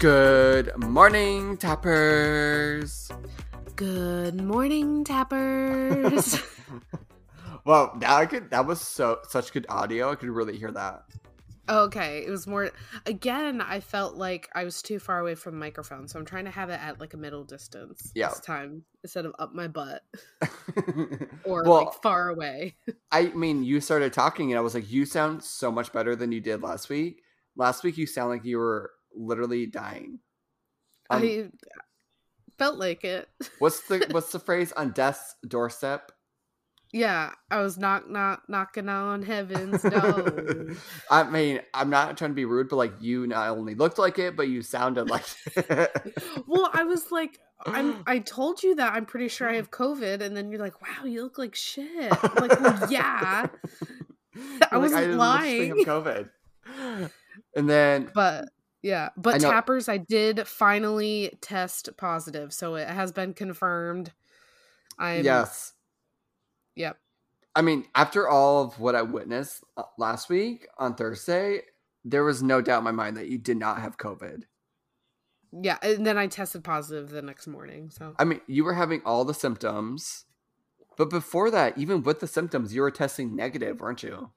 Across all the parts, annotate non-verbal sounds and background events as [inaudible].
Good morning, tappers. Good morning, tappers. [laughs] [laughs] well, now I could. That was so such good audio. I could really hear that. okay, it was more. Again, I felt like I was too far away from the microphone, so I'm trying to have it at like a middle distance Yeah. this time instead of up my butt [laughs] or well, like far away. I mean, you started talking, and I was like, "You sound so much better than you did last week." Last week, you sound like you were literally dying. Um, I felt like it. [laughs] what's the what's the phrase on death's doorstep? Yeah, I was knock knock knocking on heaven's [laughs] door. I mean, I'm not trying to be rude, but like you not only looked like it, but you sounded like it. well, I was like, I'm. [laughs] I told you that I'm pretty sure I have COVID, and then you're like, "Wow, you look like shit." I'm like, well, yeah, I like, wasn't literally lying. COVID. And then but yeah, but know- tappers, I did finally test positive, so it has been confirmed. I'm yes, Yep. I mean, after all of what I witnessed uh, last week on Thursday, there was no doubt in my mind that you did not have COVID. Yeah, and then I tested positive the next morning. So I mean, you were having all the symptoms, but before that, even with the symptoms, you were testing negative, weren't you?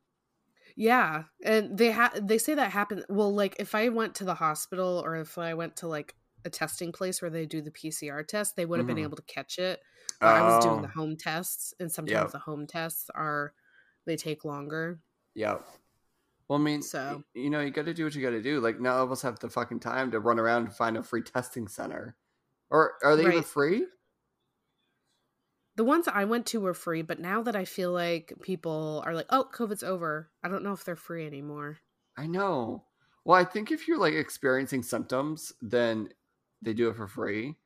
Yeah, and they ha- they say that happened. Well, like if I went to the hospital or if I went to like a testing place where they do the PCR test, they would have Mhm. been able to catch it. But I was doing Oh. the home tests, and sometimes Yep. the home tests are they take longer. Yeah. Well, I mean, So- you know, you got to do what you got to do. Like, none of us have the fucking time to run around and find a free testing center, or are they even free? The ones I went to were free, but now that I feel like people are like, "Oh, COVID's over," I don't know if they're free anymore. I know. Well, I think if you're like experiencing symptoms, then they do it for free.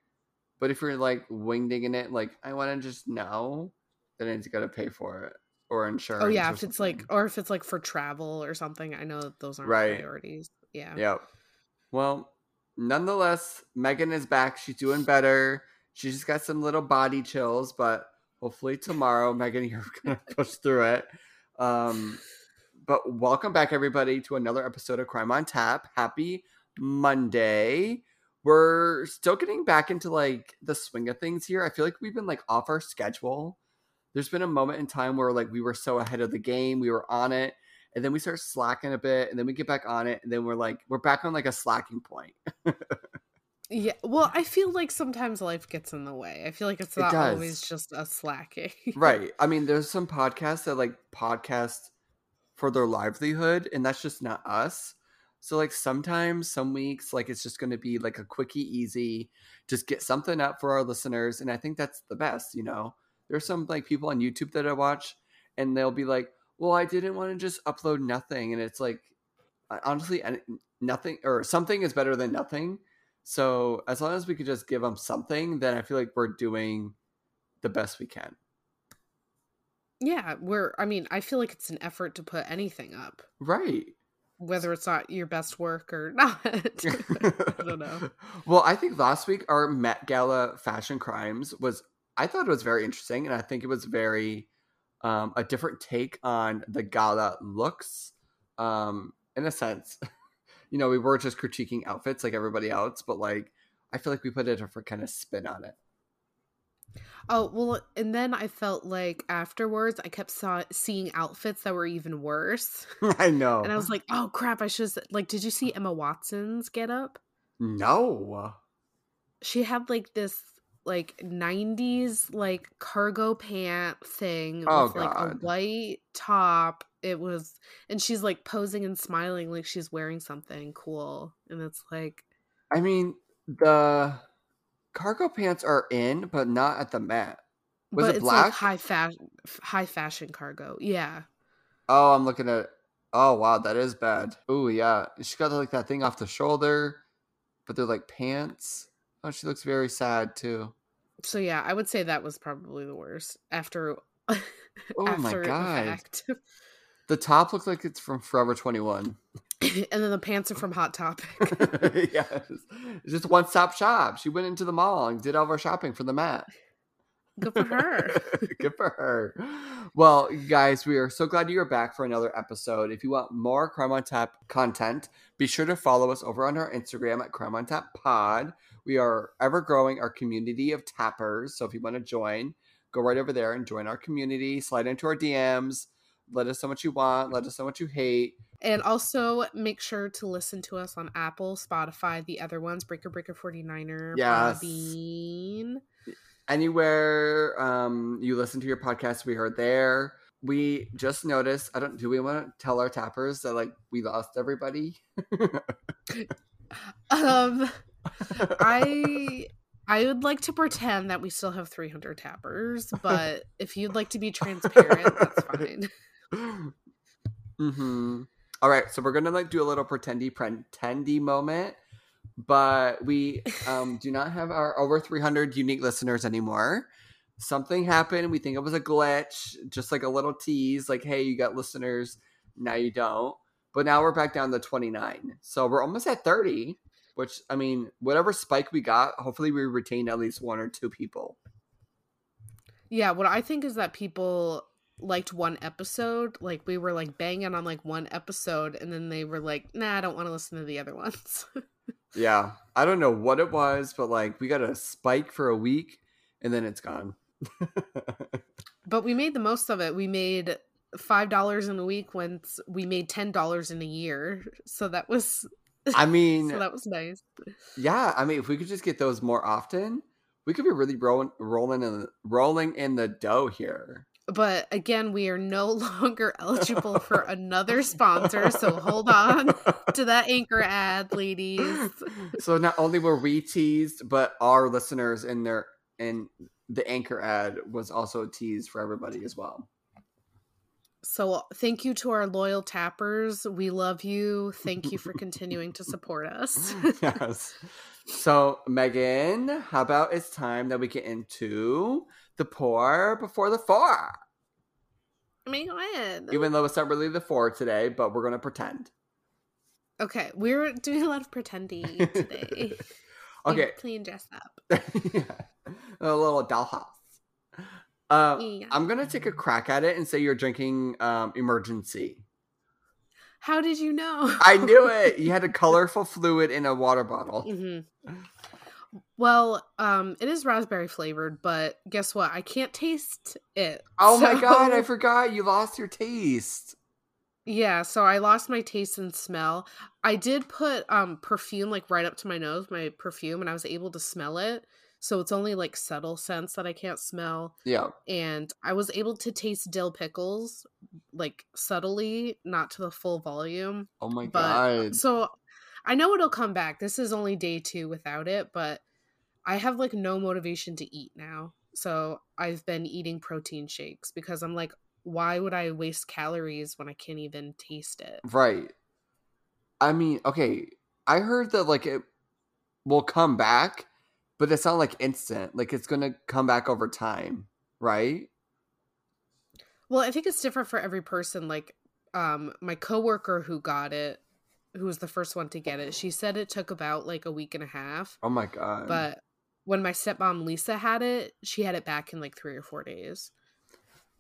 But if you're like wingdinging it, like I want to just know, then it's got to pay for it or oh, insurance. Oh yeah, if it's like, or if it's like for travel or something, I know that those aren't Right. priorities. Yeah. Yep. Well, nonetheless, Megan is back. She's doing better. She just got some little body chills, but hopefully tomorrow, Megan, you're [laughs] gonna push through it. Um, but welcome back, everybody, to another episode of Crime on Tap. Happy Monday. We're still getting back into like the swing of things here. I feel like we've been like off our schedule. There's been a moment in time where like we were so ahead of the game, we were on it, and then we start slacking a bit, and then we get back on it, and then we're like we're back on like a slacking point. [laughs] Yeah. Well, I feel like sometimes life gets in the way. I feel like it's not does. always just a slacking. [laughs] right. I mean, there's some podcasts that like podcast for their livelihood, and that's just not us. So like sometimes, some weeks, like it's just going to be like a quickie, easy, just get something up for our listeners, and I think that's the best. You know, there's some like people on YouTube that I watch, and they'll be like, "Well, I didn't want to just upload nothing," and it's like, honestly, and nothing or something is better than nothing. So as long as we could just give them something, then I feel like we're doing the best we can. yeah. We're. I mean, I feel like it's an effort to put anything up, Right. whether it's not your best work or [laughs] not. I don't know. [laughs] Well, I think last week our Met Gala fashion crimes was I thought it was very interesting and I think it was very um a different take on the gala looks. Um in a sense. [laughs] you know, we were just critiquing outfits like everybody else, but like I feel like we put a different kind of spin on it. Oh well, and then I felt like afterwards, I kept saw- seeing outfits that were even worse, [laughs] I know. and I was like, "Oh crap! I should like." Did you see Emma Watson's get up? no. She had like this like '90s like cargo pant thing Oh, with like a white top. It was, and she's like posing and smiling like she's wearing something cool, and it's like, I mean, the cargo pants are in, but not at the mat Was but it it's black? like high fashion, high fashion cargo. Yeah. Oh, I'm looking at. Oh wow, that is bad. Oh yeah, she got like that thing off the shoulder, but they're like pants. Oh, she looks very sad too. So yeah, I would say that was probably the worst after. [laughs] Oh my after the God. [laughs] The top looks like it's from Forever 21. [laughs] and then the pants are from Hot Topic. [laughs] yes, it's just one stop shop. She went into the mall and did all of her shopping for the mat. Good for her. [laughs] Good for her. Well, guys, we are so glad you are back for another episode. If you want more Crime on Tap content, be sure to follow us over on our Instagram at Crime on Tap Pod. We are ever growing our community of tappers. So if you want to join, go right over there and join our community. Slide into our DMs. Let us know what you want. Let us know what you hate. And also make sure to listen to us on Apple, Spotify, the other ones, Breaker Breaker 49er, Yes. Podbean. Anywhere um, you listen to your podcast, we are there. We just noticed. I don't. Do we want to tell our tappers that like we lost everybody? [laughs] Um, I I would like to pretend that we still have 300 tappers, but [laughs] if you'd like to be transparent, that's fine. [laughs] hmm All right, so we're gonna like do a little pretendy pretendy moment, but we um, do not have our over 300 unique listeners anymore. Something happened. We think it was a glitch, just like a little tease, like, "Hey, you got listeners." Now you don't. But now we're back down to 29. So we're almost at 30. Which I mean, whatever spike we got, hopefully we retain at least one or two people. Yeah, what I think is that people liked one episode, like we were like banging on like one episode, and then they were like, "Nah, I don't want to listen to the other ones." [laughs] Yeah, I don't know what it was, but like we got a spike for a week, and then it's gone. [laughs] but we made the most of it. We made five dollars in a week once we made ten dollars in a year, so that was [laughs] I mean, so that was nice. yeah, I mean, if we could just get those more often, we could be really rolling, rolling in, rolling in the dough here. But again, we are no [laughs] longer eligible for another sponsor, so hold on to that anchor ad, ladies. [laughs] So not only were we teased, but our listeners in their in the anchor ad was also teased for everybody as well. So thank you to our loyal tappers. We love you. Thank you for continuing to support us. [laughs] yes. So Megan, how about it's time that we get into the poor before the four? I mean, go ahead. Even though it's not really the four today, but we're gonna pretend. Okay, we're doing a lot of pretending today. [laughs] okay. clean dress up. [laughs] yeah. A little dollhouse. Uh, Yeah. I'm gonna take a crack at it and say you're drinking um, Emergen-C. How did you know? I knew it. [laughs] You had a colorful fluid in a water bottle. hmm Well, um, it is raspberry flavored, but guess what? I can't taste it. Oh my god, I [laughs] forgot you lost your taste. Yeah, so I lost my taste and smell. I did put um perfume like right up to my nose, my perfume, and I was able to smell it. So it's only like subtle scents that I can't smell. Yeah. And I was able to taste dill pickles like subtly, not to the full volume. Oh my But god. so I know it'll come back. This is only day two without it, but I have like no motivation to eat now. So I've been eating protein shakes because I'm like, why would I waste calories when I can't even taste it? Right. I mean, okay. I heard that like it will come back, but it's not like instant. Like it's gonna come back over time, right? Well, I think it's different for every person. Like, um, my coworker who got it, who was the first one to get it, she said it took about like a week and a half. Oh my god. But when my stepmom Lisa had it, she had it back in like three or four days.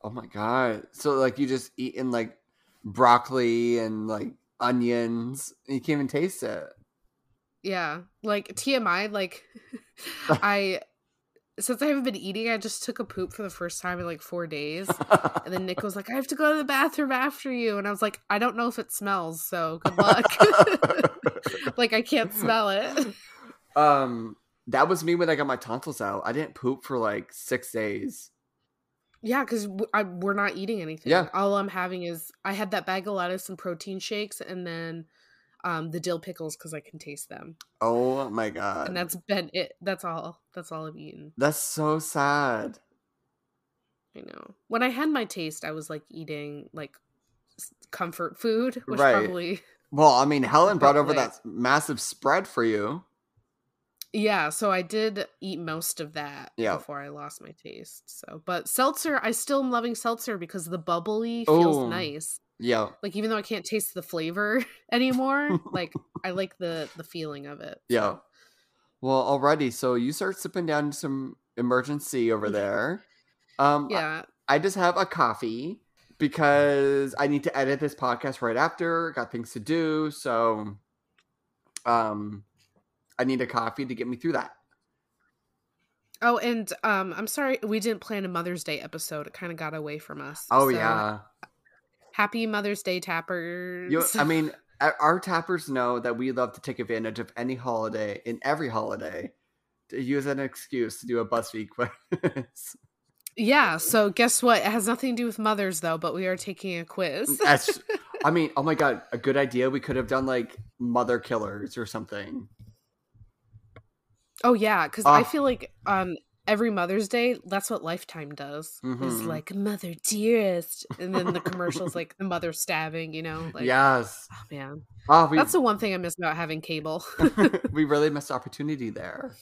oh my god. So like you just eating like broccoli and like onions, and you can't even taste it. Yeah, like TMI, like [laughs] I since I haven't been eating, I just took a poop for the first time in like four days. [laughs] And then Nick was like, I have to go to the bathroom after you. And I was like, I don't know if it smells, so good [laughs] luck. [laughs] like, I can't smell it. um, that was me when I got my tonsils out. I didn't poop for like six days. Yeah, because we're not eating anything. Yeah. All I'm having is I had that bag of lettuce and protein shakes and then um, the dill pickles because I can taste them. Oh my god. And that's been it. That's all. That's all I've eaten. That's so sad. I know. When I had my taste, I was like eating like comfort food, which Right. probably Well, I mean, Helen [laughs] brought over that massive spread for you. yeah. So I did eat most of that Yeah. before I lost my taste. So, but seltzer, I still am loving seltzer because the bubbly feels Oh. nice. Yeah. Like even though I can't taste the flavor [laughs] anymore, like [laughs] I like the the feeling of it. Yeah. Well, already. So you start sipping down some Emergen-C over [laughs] there. Um, Yeah. I, I just have a coffee because I need to edit this podcast right after. Got things to do, so um, I need a coffee to get me through that. Oh, and um, I'm sorry we didn't plan a Mother's Day episode. It kind of got away from us. Oh So, yeah, Happy Mother's Day, tappers. you. I mean, [laughs] our tappers know that we love to take advantage of any holiday in every holiday to use an excuse to do a BuzzFeed quiz. [laughs] yeah. So guess what? It has nothing to do with mothers though, but we are taking a quiz. That's, [laughs] I mean, oh my god, a good idea. We could have done like mother killers or something. oh yeah, because I Ah. feel like um every Mother's Day, that's what Lifetime does. Is Mhm. like mother dearest, and then the commercials like the mother stabbing. You know, like yes. oh man, Oh, we that's the one thing I miss about having cable. [laughs] we [laughs] really missed opportunity there.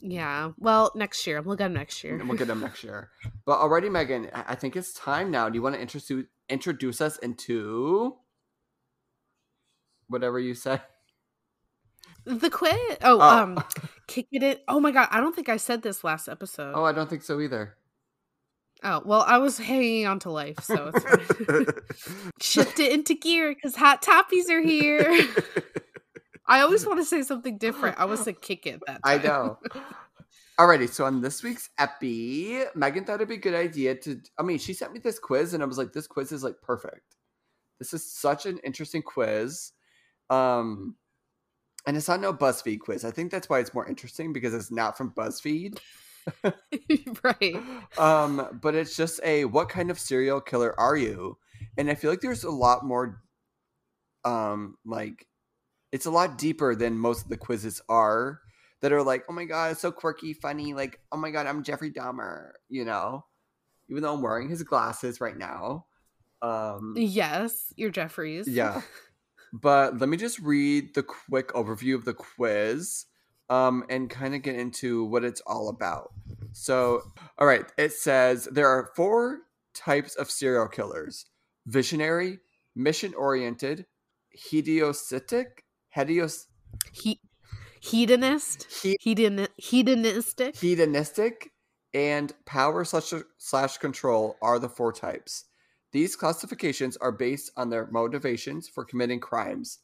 yeah. Well, next year we'll get 'em next year. We'll get them next year. But already, Megan, I I think it's time now. Do you want to introduce introduce us into whatever you say? The quiz. Oh, Oh. um, kick it in. Oh my god, I don't think I said this last episode. Oh, I don't think so either. Oh well, I was hanging on to life, so it's. [laughs] Shift it into gear because hot toppies are here. I always want to say something different. I was to kick it that I know. Alrighty, so on this week's epi, Megan thought it'd be a good idea to. I mean, she sent me this quiz, and I was like, "This quiz is like perfect. This is such an interesting quiz." Um, and it's not no BuzzFeed quiz. I think that's why it's more interesting because it's not from BuzzFeed. [laughs] right. [laughs] um, but it's just a what kind of serial killer are you? And I feel like there's a lot more um like it's a lot deeper than most of the quizzes are that are like, oh my god, it's so quirky, funny, like, oh my god, I'm Jeffrey Dahmer, you know? Even though I'm wearing his glasses right now. Um Yes, you're Jeffrey's. yeah. [laughs] But let me just read the quick overview of the quiz um, and kind of get into what it's all about. So, all right, it says there are four types of serial killers visionary, mission oriented, hedonistic, hedios, He- hedonist. he, Hedon- hedonistic. hedonistic, and power slash, slash control are the four types. These classifications are based on their motivations for committing crimes.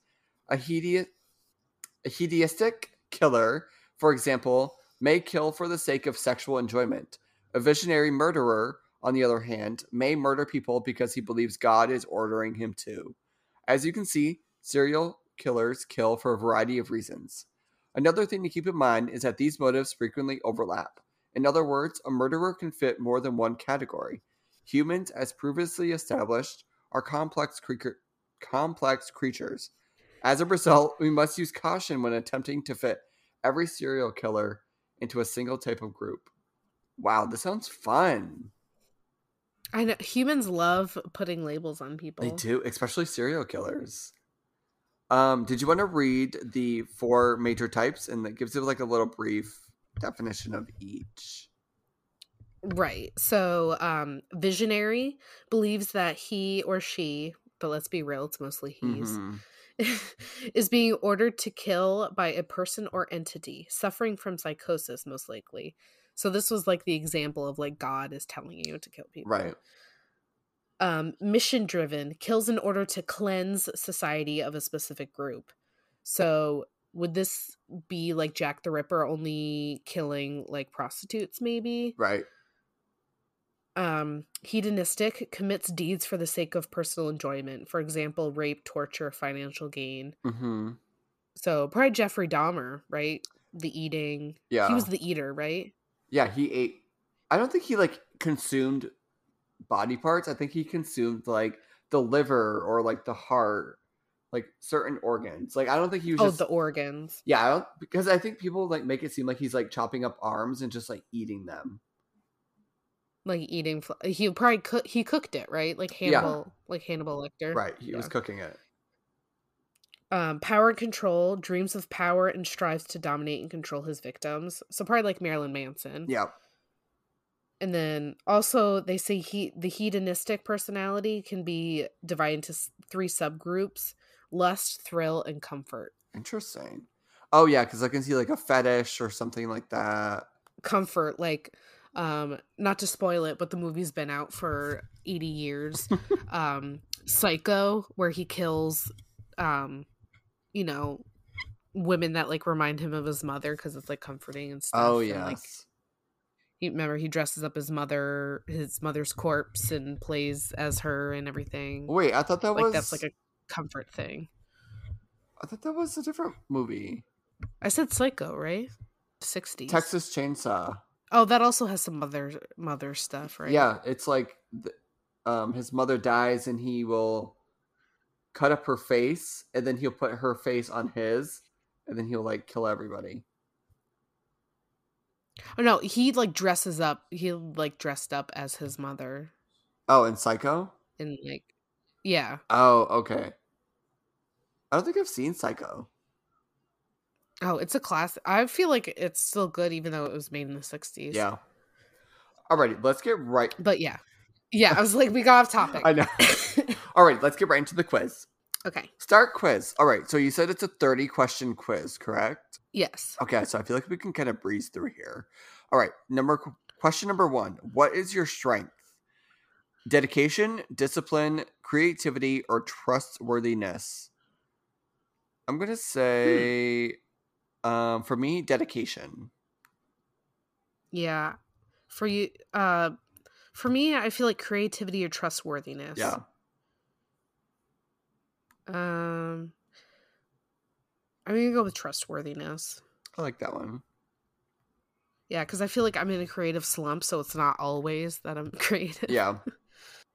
A, hedi- a hedonistic killer, for example, may kill for the sake of sexual enjoyment. A visionary murderer, on the other hand, may murder people because he believes God is ordering him to. As you can see, serial killers kill for a variety of reasons. Another thing to keep in mind is that these motives frequently overlap. In other words, a murderer can fit more than one category. Humans, as previously established, are complex, cre- complex creatures. As a result, we must use caution when attempting to fit every serial killer into a single type of group. Wow, this sounds fun. I know humans love putting labels on people. They do, especially serial killers. Um, did you want to read the four major types and that gives you like a little brief definition of each? Right. So, um, visionary believes that he or she, but let's be real, it's mostly he's, Mhm. [laughs] is being ordered to kill by a person or entity suffering from psychosis, most likely. So, this was like the example of like God is telling you to kill people. Right. Um, mission driven kills in order to cleanse society of a specific group. So, would this be like Jack the Ripper only killing like prostitutes, maybe? Right. Um hedonistic commits deeds for the sake of personal enjoyment for example rape torture financial gain Mm-hmm. so probably jeffrey dahmer right the eating Yeah. he was the eater right Yeah, he ate. I don't think he like consumed body parts. I think he consumed like the liver or like the heart, like certain organs. Like I don't think he was oh just. the organs yeah, I don't because I think people like make it seem like he's like chopping up arms and just like eating them. Like eating fl- he probably cook he cooked it right like Yeah. hannibal like hannibal lecter Right. He was cooking it. um power and control dreams of power and strives to dominate and control his victims so probably like marilyn manson Yeah. and then also they say he the hedonistic personality can be divided into three subgroups lust thrill and comfort Interesting. Oh yeah, because I can see like a fetish or something like that. comfort like Um, not to spoil it, but the movie's been out for 80 years. [laughs] um, Psycho, where he kills, um, you know, women that like remind him of his mother because it's like comforting and stuff. Oh yes. like, he remember he dresses up his mother, his mother's corpse, and plays as her and everything. Wait, I thought that was like was that's like a comfort thing. I thought that was a different movie. I said Psycho, right? 60s. Texas Chainsaw. Oh, that also has some mother mother stuff, right? Yeah, it's like th- um his mother dies and he will cut up her face and then he'll put her face on his and then he'll like kill everybody. Oh no, he like dresses up. He like dressed up as his mother Oh, in Psycho? and like yeah. Oh, okay. I don't think I've seen Psycho. Oh, it's a class. I feel like it's still good even though it was made in the 60s. Yeah. Alrighty, let's get right But yeah. Yeah, I was like we got off topic. I know. [laughs] Alright, let's get right into the quiz. okay. Start quiz. Alright, so you said it's a 30 question quiz, correct? Yes. Okay, so I feel like we can kind of breeze through here. All right, number question number one: What is your strength? Dedication, discipline, creativity, or trustworthiness? I'm gonna hmm. say, um, for me, dedication. Yeah. For you uh for me, I feel like creativity or trustworthiness. Yeah, Um I'm gonna go with trustworthiness. I like that one. Yeah, because I feel like I'm in a creative slump, so it's not always that I'm [laughs] creative. Yeah,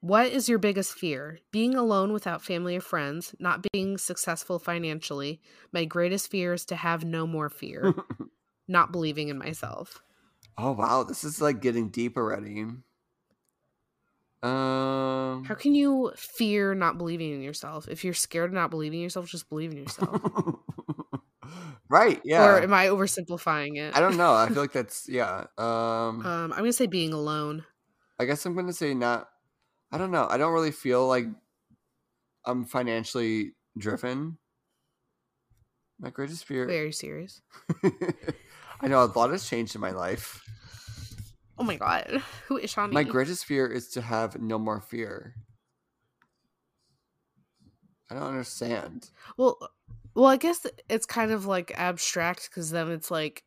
What is your biggest fear? Being alone without family or friends, not being successful financially. My greatest fear is to have no more fear, [laughs] not believing in myself. oh wow, this is like getting deep already. Um, How can you fear not believing in yourself? If you're scared of not believing in yourself, just believe in yourself. [laughs] right? Yeah. Or am I oversimplifying it? I don't know. I feel like [laughs] that's yeah. Um, Um, I'm gonna say being alone. I guess I'm gonna say not. I don't know. I don't really feel like I'm financially driven. My greatest fear. Very serious. [laughs] I know a lot has changed in my life. Oh my god, [laughs] who is Shawnee? My greatest fear is to have no more fear. I don't understand. Well, well, I guess it's kind of like abstract because then it's like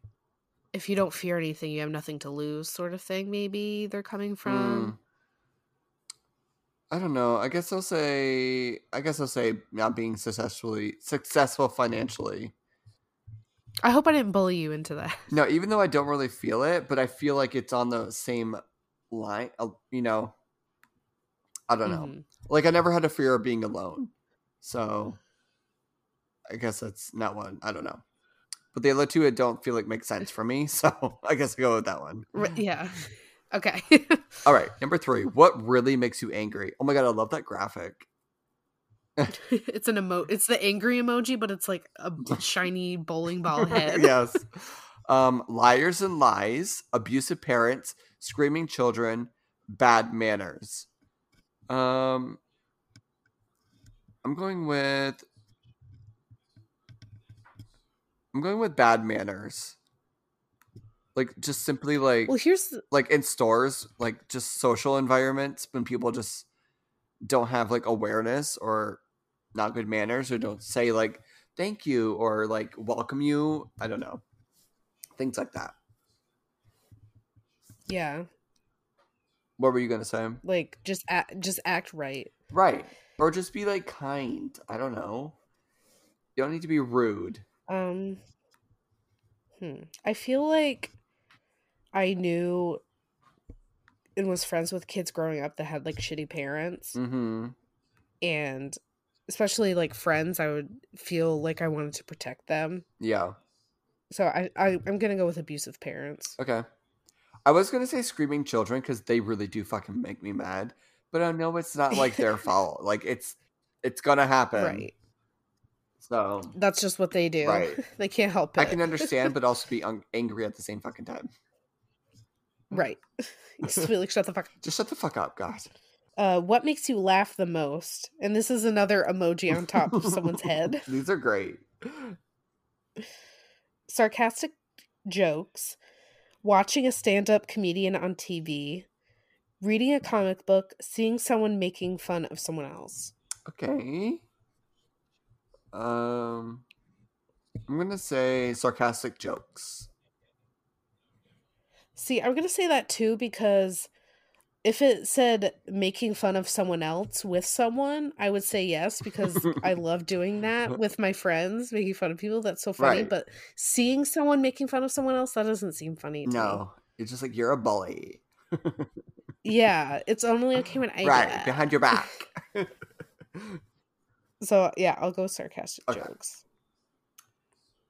if you don't fear anything, you have nothing to lose, sort of thing. Maybe they're coming from. Hmm. Mm. I don't know. I guess I'll say. I guess I'll say not being successfully successful financially. I hope I didn't bully you into that. No, [laughs] even though I don't really feel it, but I feel like it's on the same line. uh, You know, I don't know. Mhm. Like I never had a fear of being alone, so I guess that's not one. I don't know. But the other two, I don't feel like make sense for me, [laughs] so I guess I go with that one. Yeah. [laughs] Okay. All right, [laughs] number three. What really makes you angry? Oh my god, I love that graphic. [laughs] it's an emo. It's the angry emoji, but it's like a [laughs] shiny bowling ball head. yes. Um, liars and lies, abusive parents, screaming children, bad manners. Um, I'm going with. I'm going with bad manners. Like just simply like Well, here's the- like in stores, like just social environments when people just don't have like awareness or not good manners or don't say like thank you or like welcome you. I don't know. Things like that. yeah, What were you gonna say? like just act, just act right. Right. Or just be like kind. I don't know. You don't need to be rude. Um, hmm. I feel like I knew and was friends with kids growing up that had like shitty parents, Mm-hmm. and especially like friends, I would feel like I wanted to protect them. Yeah. So I, I I'm gonna go with abusive parents. Okay. I was gonna say screaming children because they really do fucking make me mad, but I know it's not like their fault. [laughs] Like it's it's gonna happen. Right. So That's just what they do. Right. [laughs] they can't help it. I can understand, but [laughs] also be un- angry at the same fucking time. Right. [laughs] just like, [laughs] shut the fuck. Just shut the fuck up, guys. Uh, what makes you laugh the most? And this is another emoji on top of someone's head. [laughs] These are great. Sarcastic jokes, watching a stand up comedian on TV, reading a comic book, seeing someone making fun of someone else. Okay. Um, I'm gonna say sarcastic jokes. See, I'm going to say that too because if it said making fun of someone else with someone, I would say yes because I [laughs] love doing that [laughs] with my friends, making fun of people. That's so funny. Right. But seeing someone making fun of someone else, that doesn't seem funny to me. No, it's just like you're a bully. [laughs] Yeah, it's only okay when I right behind your back. So yeah, I'll go sarcastic Okay. jokes.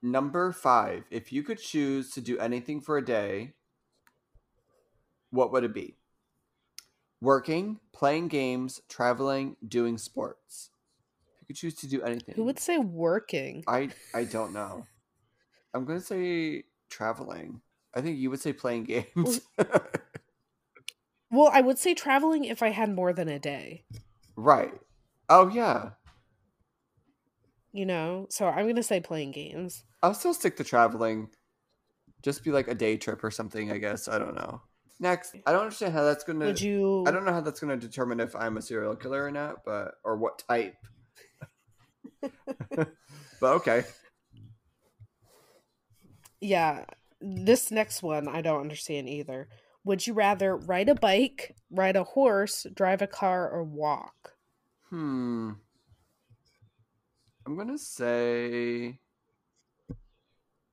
Number five. If you could choose to do anything for a day, what would it be? Working, playing games, traveling, doing sports. You could choose to do anything. Who would say working? I I don't know. I'm gonna say traveling. I think you would say playing games. [laughs] Well, I would say traveling if I had more than a day. right. Oh yeah. You know, so I'm gonna say playing games. I'll still stick to traveling. Just be like a day trip or something, I guess. I don't know. Next. I don't understand how that's gonna Would you? I don't know how that's gonna determine if I'm a serial killer or not, but or what type. [laughs] but okay. Yeah, this next one I don't understand either. Would you rather ride a bike, ride a horse, drive a car, or walk? Hmm. I'm gonna say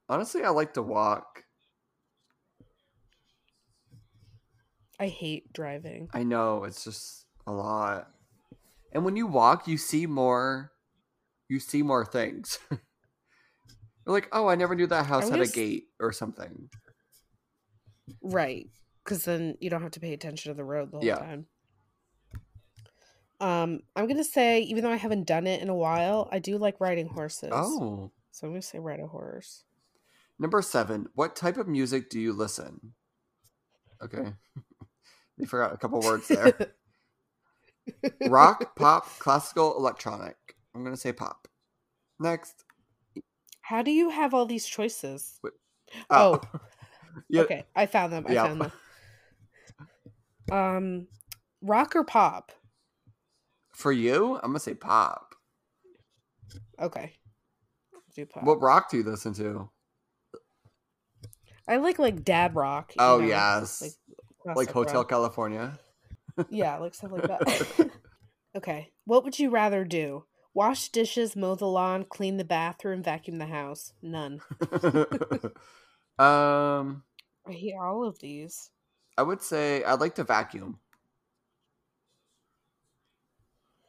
honestly I like to walk. I hate driving. I know it's just a lot. And when you walk, you see more you see more things. [laughs] You're like, "Oh, I never knew that house had a gate or something." Right. Because then you don't have to pay attention to the road the whole Yeah. time. Um, I'm gonna say, even though I haven't done it in a while, I do like riding horses. Oh. So I'm gonna say ride a horse. Number 7. What type of music do you listen? Okay. [laughs] you forgot a couple words there. [laughs] Rock, pop, classical, electronic. I'm going to say pop. Next. How do you have all these choices? Oh. [laughs] yeah. Okay, I found them. I Yeah. found them. Um, rock or pop? For you, I'm going to say pop. Okay, do pop. What rock do you listen to? I like like dad rock. Oh, know, yes. like Like Hotel. California. Yeah, like stuff like that. [laughs] [laughs] okay, what would you rather do? Wash dishes, mow the lawn, clean the bathroom, vacuum the house? None. [laughs] um, I hate all of these. I would say I'd like to vacuum.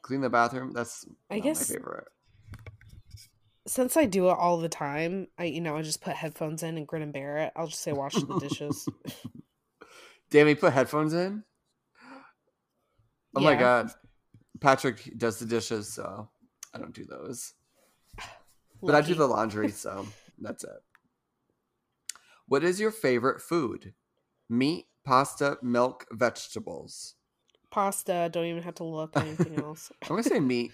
Clean the bathroom. That's I guess- my favorite. Since I do it all the time, I you know I just put headphones in and grin and bear it. I'll just say wash the dishes. Damn, he put headphones in. Oh my god, Patrick does the dishes, so I don't do those. But I do the laundry, so [laughs] that's it. What is your favorite food? Meat, pasta, milk, vegetables. pasta. Don't even have to look anything [laughs] else. I'm gonna say meat.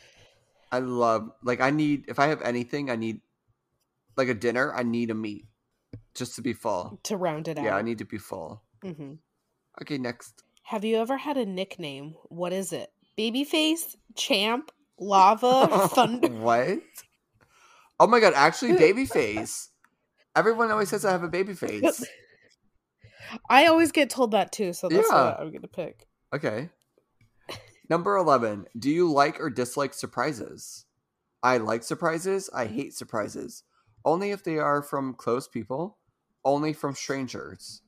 I love like I need if I have anything, I need like a dinner. I need a meat just to be full. to round it out. Yeah, I need to be full. hmm Okay, next. Have you ever had a nickname? What is it? Babyface, champ, lava, [laughs] thunder. what? Oh my god! Actually, [laughs] baby face. Everyone always says I have a baby face. [laughs] I always get told that too, so that's Yeah. what I'm gonna pick. Okay. Number 11. Do you like or dislike surprises? I like surprises. I hate surprises. Only if they are from close people, only from strangers.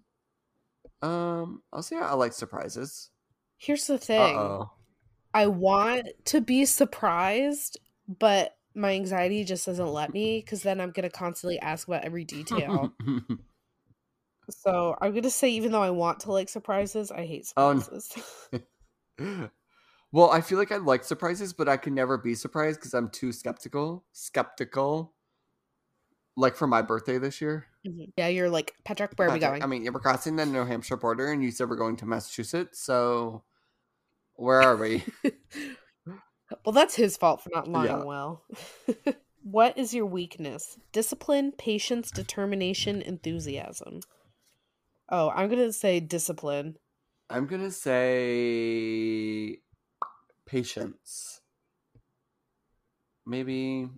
Um, I'll say I like surprises. Here's the thing. oh. I want to be surprised, but my anxiety just doesn't let me because then I'm gonna constantly ask about every detail. [laughs] so I'm gonna say even though I want to like surprises, I hate Oh, no. surprises. [laughs] [laughs] well, I feel like I like surprises, but I can never be surprised because I'm too skeptical. Skeptical. Like for my birthday this year. Mhm. yeah, you're like Patrick. Where are we going? I mean, yeah, we're crossing the New Hampshire border, and you said we're going to Massachusetts. So, where are we? [laughs] Well, that's his fault for not lying Yeah. well. [laughs] what is your weakness? Discipline, patience, determination, enthusiasm. Oh, I'm gonna say discipline. I'm gonna say patience. Maybe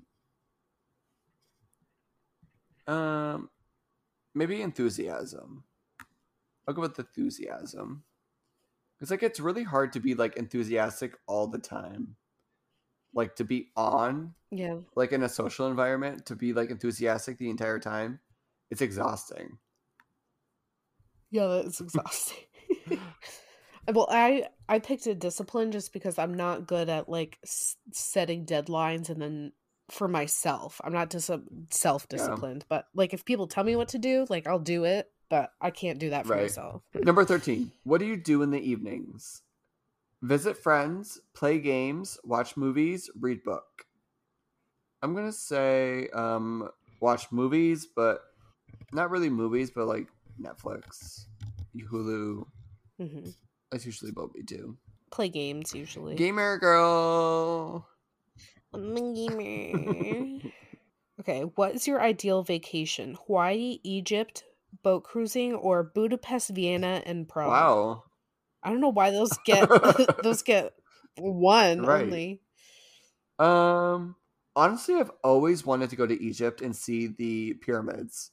um maybe enthusiasm. I'll go with enthusiasm. It's like it's really hard to be like enthusiastic all the time. Like to be on, Yeah. like in a social environment, to be like enthusiastic the entire time. It's exhausting. Yeah, that's exhausting. [laughs] [laughs] well, I I picked a discipline just because I'm not good at like s- setting deadlines and then for myself. I'm not just self disciplined, but like if people tell me what to do, like I'll do it, but I can't do that for Right. myself. Number 13. What do you do in the evenings? Visit friends, play games, watch movies, read book. I'm going to say um watch movies, but not really movies, but like Netflix, Hulu. hmm That's usually what we do. Play games usually. Gamer girl. I'm a gamer. okay, what is your ideal vacation? Hawaii, Egypt, boat cruising, or Budapest, Vienna, and Prague? Wow. I don't know why those [laughs] get [laughs] those get one Right. only. Um honestly, I've always wanted to go to Egypt and see the pyramids.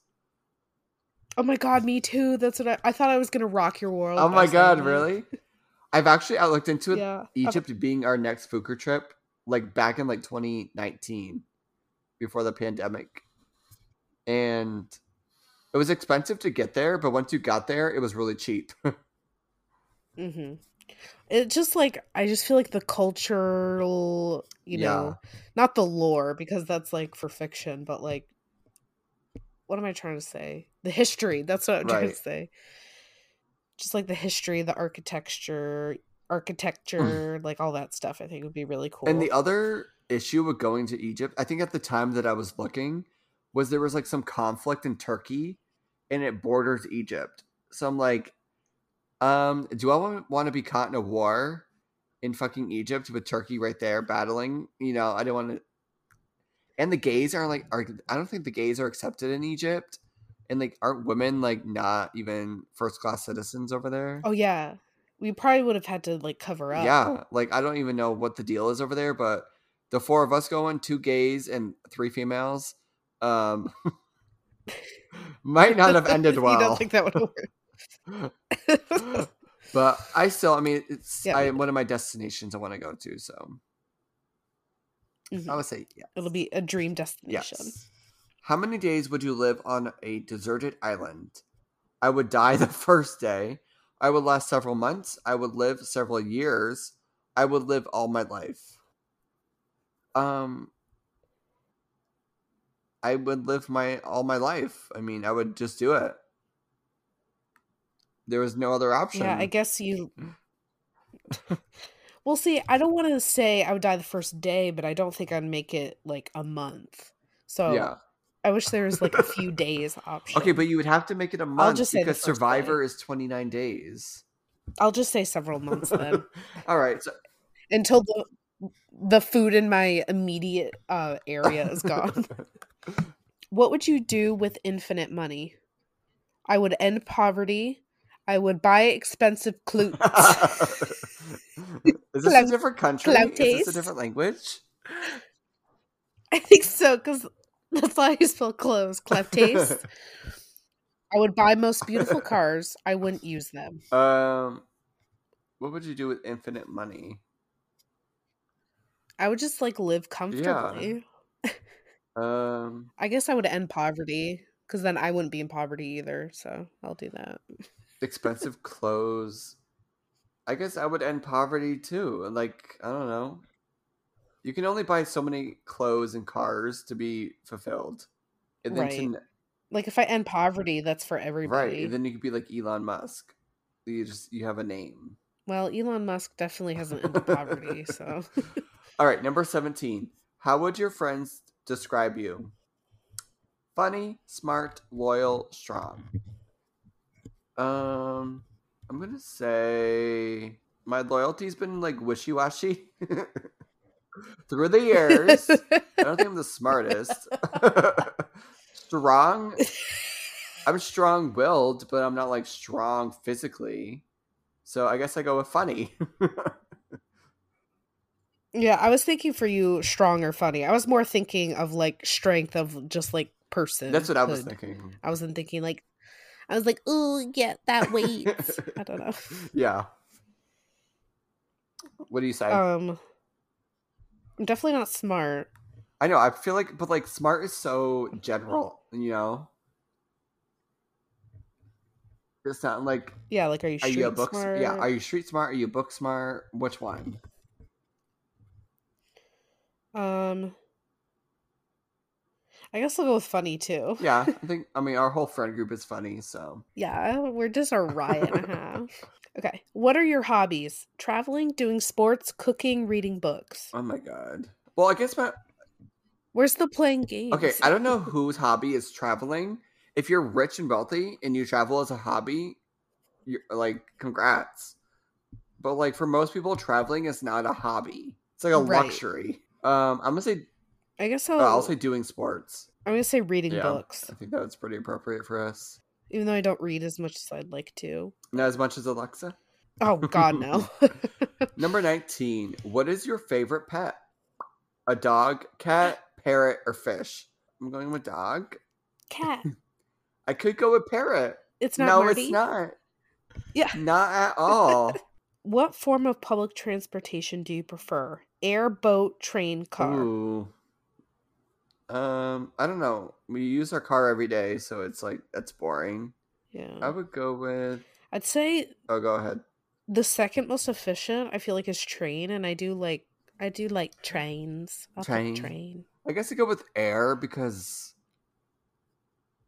Oh my god, me too. That's what I, I thought I was gonna rock your world. Oh my god, really? I've actually I looked into it Yeah. Egypt being our next Fuker trip, like back in like 2019, before the pandemic, and it was expensive to get there, but once you got there, it was really cheap. [laughs] Mm-hmm. It just like I just feel like the cultural, you Yeah. know, not the lore because that's like for fiction, but like, what am I trying to say? The history. That's what I'm trying to say. Just like the history, the architecture, architecture, like all that stuff. I think would be really cool. and the other issue with going to Egypt, I think at the time that I was looking, was there was like some conflict in Turkey, and it borders Egypt. So I'm like, um, do I want, to be caught in a war in fucking Egypt with Turkey right there battling? You know, I don't want to. And the gays are like, are I don't think the gays are accepted in Egypt, and like, aren't women like not even first class citizens over there? oh yeah, we probably would have had to like cover up. Yeah, like I don't even know what the deal is over there, but the four of us going, two gays and three females, um, [laughs] might not have ended well. [laughs] you don't think that would work? [laughs] but I still, I mean, it's Yeah, I, one of my destinations I want to go to, so Mhm. I would say yeah. It'll be a dream destination. Yes. How many days would you live on a deserted island? I would die the first day. I would last several months. I would live several years. I would live all my life. Um I would live my all my life. I mean, I would just do it. There was no other option. Yeah, I guess you. [laughs] Well, see, I don't want to say I would die the first day, but I don't think I'd make it like a month. So yeah. I wish there was like a few [laughs] days option. Okay, but you would have to make it a month just say the because first day. Survivor is 29 days. I'll just say several months then, [laughs] all right. So until the the food in my immediate uh, area is gone. [laughs] what would you do with infinite money? I would end poverty. I would buy expensive clothes. is this Clout- a different country? clout Is this a different language? I think so because [laughs] that's how you spell clothes. Cleft taste. [laughs] I would buy most beautiful cars. I wouldn't use them. um, what would you do with infinite money? I would just like live comfortably. [laughs] Um, I guess I would end poverty because then I wouldn't be in poverty either. So I'll do that. expensive clothes. I guess I would end poverty too. Like I don't know. You can only buy so many clothes and cars to be fulfilled, and then to Right. Like if I end poverty, that's for Right, everybody. and then you could be like Elon Musk. You just you have a name. well, Elon Musk definitely hasn't ended poverty. So [laughs] All right, number 17. How would your friends describe you? Funny, smart, loyal, strong. Um I'm going to say my loyalty's been like wishy-washy [laughs] through the years. I don't think I'm the [laughs] smartest. [laughs] strong. I'm strong willed, but I'm not like strong physically. So I guess I go with funny. [laughs] Yeah, I was thinking for you strong or funny. I was more thinking of like strength of just like person. That's what I was thinking. I wasn't thinking like I was like, oh yeah, that weight. I don't know. Yeah. What do you say? Um I'm definitely not smart. I know. I feel like, but like, smart is so general. You know. It's not like. Yeah, like, are you? Are you a book? smart? Yeah. Are you street smart? Are you book smart? Which one? Um, I guess I'll go with funny too. Yeah, I [laughs] think. I mean, our whole friend group is funny. So. Yeah, we're just a riot and a [laughs] half. Okay, what are your hobbies? Traveling, doing sports, cooking, reading books. Oh my god. Well, I guess my Where's the playing games? Okay, I don't know [laughs] whose hobby is traveling. If you're rich and wealthy and you travel as a hobby, you're like congrats. But like for most people, traveling is not a hobby. It's like a Right. luxury. Um, I'm gonna say I guess uh, I'll. I'll say doing sports. I'm gonna say reading Yeah. books, I think that's pretty appropriate for us. even though I don't read as much as I'd like to. Not as much as Alexa. Oh God, no. [laughs] Number 19. What is your favorite pet? A dog, cat, parrot, or fish? I'm going with dog. Cat. [laughs] I could go with parrot. It's not no, Marty. it's not. Yeah. Not at all. [laughs] What form of public transportation do you prefer? Air, boat, train, car. Ooh. Um, I don't know. We use our car every day, so it's like that's boring. Yeah. I would go with. I'd say Oh, go ahead. the second most efficient I feel like is train, and I do like I do like trains. I'll Train. train. I guess I go with air because.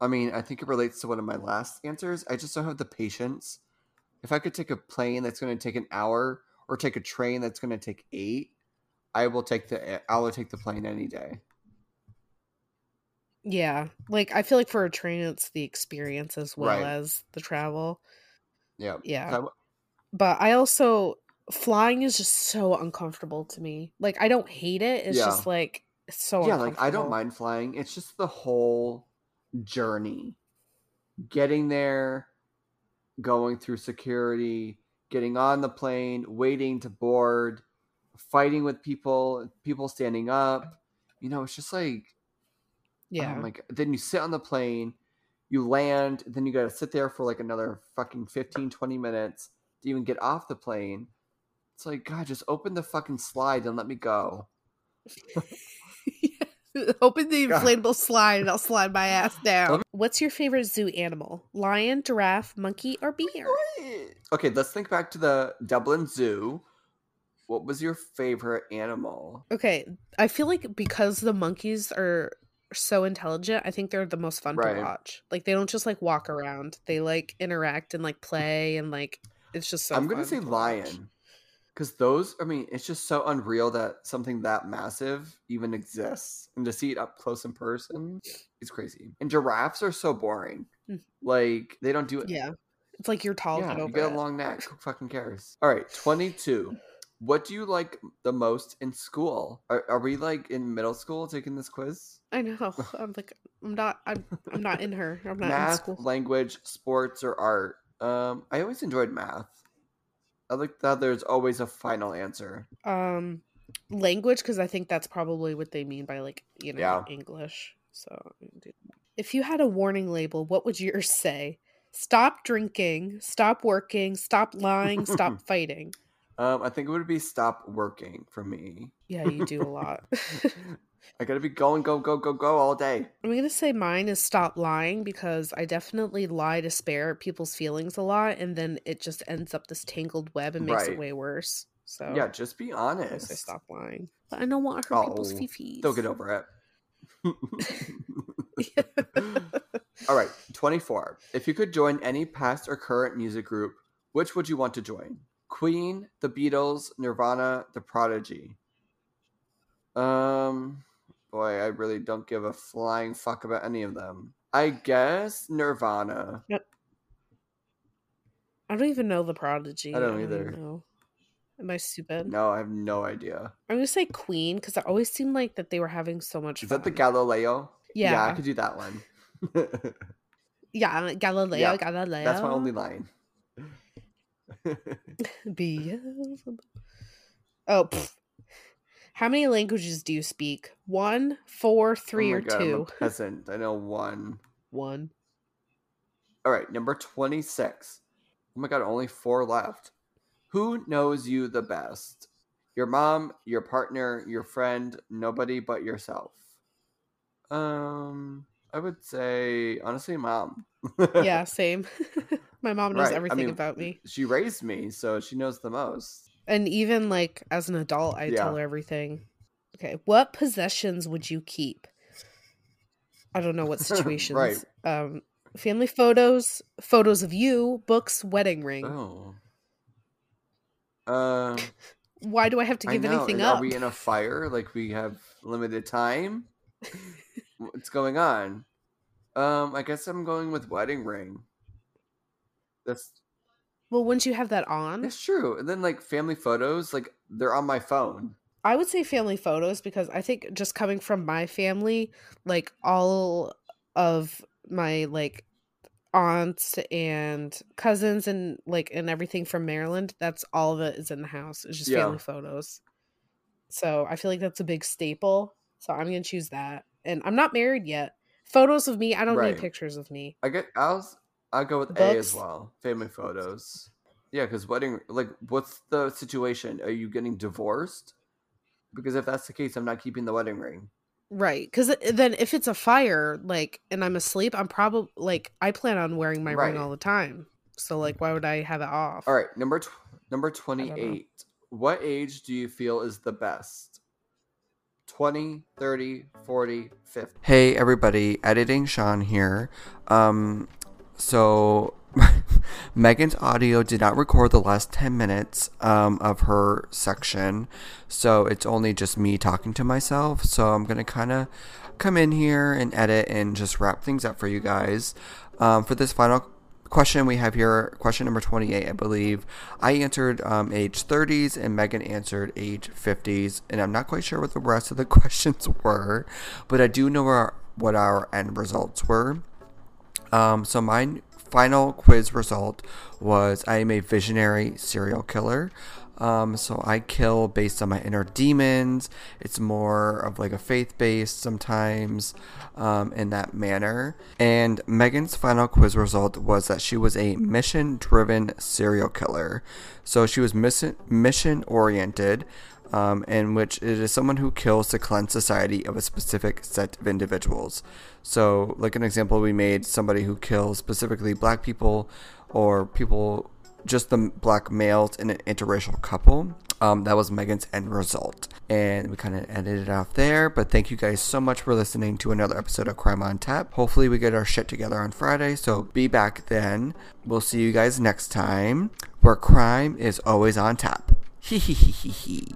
I mean, I think it relates to one of my last answers. I just don't have the patience. If I could take a plane that's going to take an hour, or take a train that's going to take eight, I will take the. I will take the plane any day. Yeah, like I feel like for a train, it's the experience as well Right. as the travel. Yeah. Yeah. So But I also flying is just so uncomfortable to me. Like I don't hate it. It's Yeah. just like it's so yeah, like I don't mind flying. It's just the whole journey. Getting there, going through security, getting on the plane, waiting to board, fighting with people, people standing up. You know, it's just like Um, yeah. oh my god. Then you sit on the plane, you land, then you got to sit there for like another fucking 15 20 minutes to even get off the plane. It's like god, just open the fucking slide and let me go. [laughs] Open the God. inflatable slide and I'll slide my ass down. Me- What's your favorite zoo animal? Lion, giraffe, monkey, or bear? Okay, let's think back to the Dublin Zoo. What was your favorite animal? Okay, I feel like because the monkeys are so intelligent, I think they're the most fun Right. to watch. Like they don't just like walk around; they like interact and like play and like it's just so. I'm gonna say lion. Because those, I mean, it's just so unreal that something that massive even exists. And to see it up close in person is crazy. And giraffes are so boring. Mm. Like, they don't do it. Yeah, it's like you're tall. Yeah, you get a long neck. Who fucking cares? All right, 22. What do you like the most in school? Are, are we like in middle school taking this quiz? I know. [laughs] I'm like, I'm not. I'm. I'm not in her. I'm not in math, school. language, sports, or art. Um, I always enjoyed math. I like that there's always a final answer. Um, language because I think that's probably what they mean by like you know Yeah. English. So, if you had a warning label, what would yours say? Stop drinking. Stop working. Stop lying. Stop [laughs] fighting. Um, I think it would be stop working for me. Yeah, you do a lot. [laughs] I gotta be going, go, go, go, go all day. I'm gonna say mine is stop lying because I definitely lie to spare people's feelings a lot, and then it just ends up this tangled web and makes Right. it way worse. So Yeah, just be honest. say stop lying. But I don't want to hurt people's Oh, fifis. They'll get over it. [laughs] all right, 24. If you could join any past or current music group, which would you want to join? Queen, The Beatles, Nirvana, The Prodigy. Um, boy, I really don't give a flying fuck about any of them. I guess Nirvana. I don't even know the prodigy. I don't either. know. Am I stupid? No, I have no idea. I'm gonna say Queen because it always seemed like that they were having so much Is fun. that the Galileo? Yeah. I could do that one. [laughs] Yeah, Galileo, Yeah, Galileo. That's my only line. Beelzebub. Oh, pfft. how many languages do you speak? One, four, three, oh or God, I'm a two? [laughs] peasant. I know one. One. All right, number 26. Oh my god, only four left. Who knows you the best? Your mom, your partner, your friend, nobody but yourself. Um, I would say honestly, mom. Yeah, [laughs] same. [laughs] My mom knows Right, I everything mean, about me. She raised me, so she knows the most. And even like as an adult, I tell her everything. Okay, what possessions would you keep? I don't know what [laughs] situations. Um, family photos, photos of you, books, wedding ring. Oh. Um, Why do I have to I give know. anything and up? Are we in a fire? Like we have limited time? What's going on? Um, I guess I'm going with wedding ring. That's well, wouldn't you have that on? that's true. And then like family photos, like they're on my phone. I would say family photos because I think just coming from my family, like all of my like aunts and cousins and like and everything from Maryland, that's all of it is in the house. It's just Yeah. family photos. So I feel like that's a big staple. So I'm gonna choose that. And I'm not married yet. Photos of me, I don't Right. need pictures of me. I get I'll I'll go with A as well. Family photos. Yeah, because wedding like what's the situation? Are you getting divorced? Because if that's the case, I'm not keeping the wedding ring. Right. Because then if it's a fire, like, and I'm asleep, I'm probably like, I plan on wearing my Right. ring all the time. So, like, why would I have it off? All right, number tw- number 28. What age do you feel is the best? 20, 30, 40, 50. Hey everybody, editing Sean here. Um so [laughs] Megan's audio did not record the last 10 minutes um, of her section, so it's only just me talking to myself. So I'm going to kind of come in here and edit and just wrap things up for you guys. Um, for this final question we have here, question number 28, I believe. I answered um, age 30s and Megan answered age 50s, and I'm not quite sure what the rest of the [laughs] questions were, but I do know our, what our end results were. Um, so my final quiz result was I am a visionary serial killer. Um, so I kill based on my inner demons. It's more of like a faith based sometimes um, in that manner. And Megan's final quiz result was that she was a mission driven serial killer. So she was mission oriented. Um, in which it is someone who kills to cleanse society of a specific set of individuals. So, like an example, we made somebody who kills specifically black people or people, just the black males in an interracial couple. Um, that was Megan's end result. And we kind of ended it off there. But thank you guys so much for listening to another episode of Crime on Tap. Hopefully, we get our shit together on Friday. So be back then. We'll see you guys next time where crime is always on tap. Hee hee hee hee hee.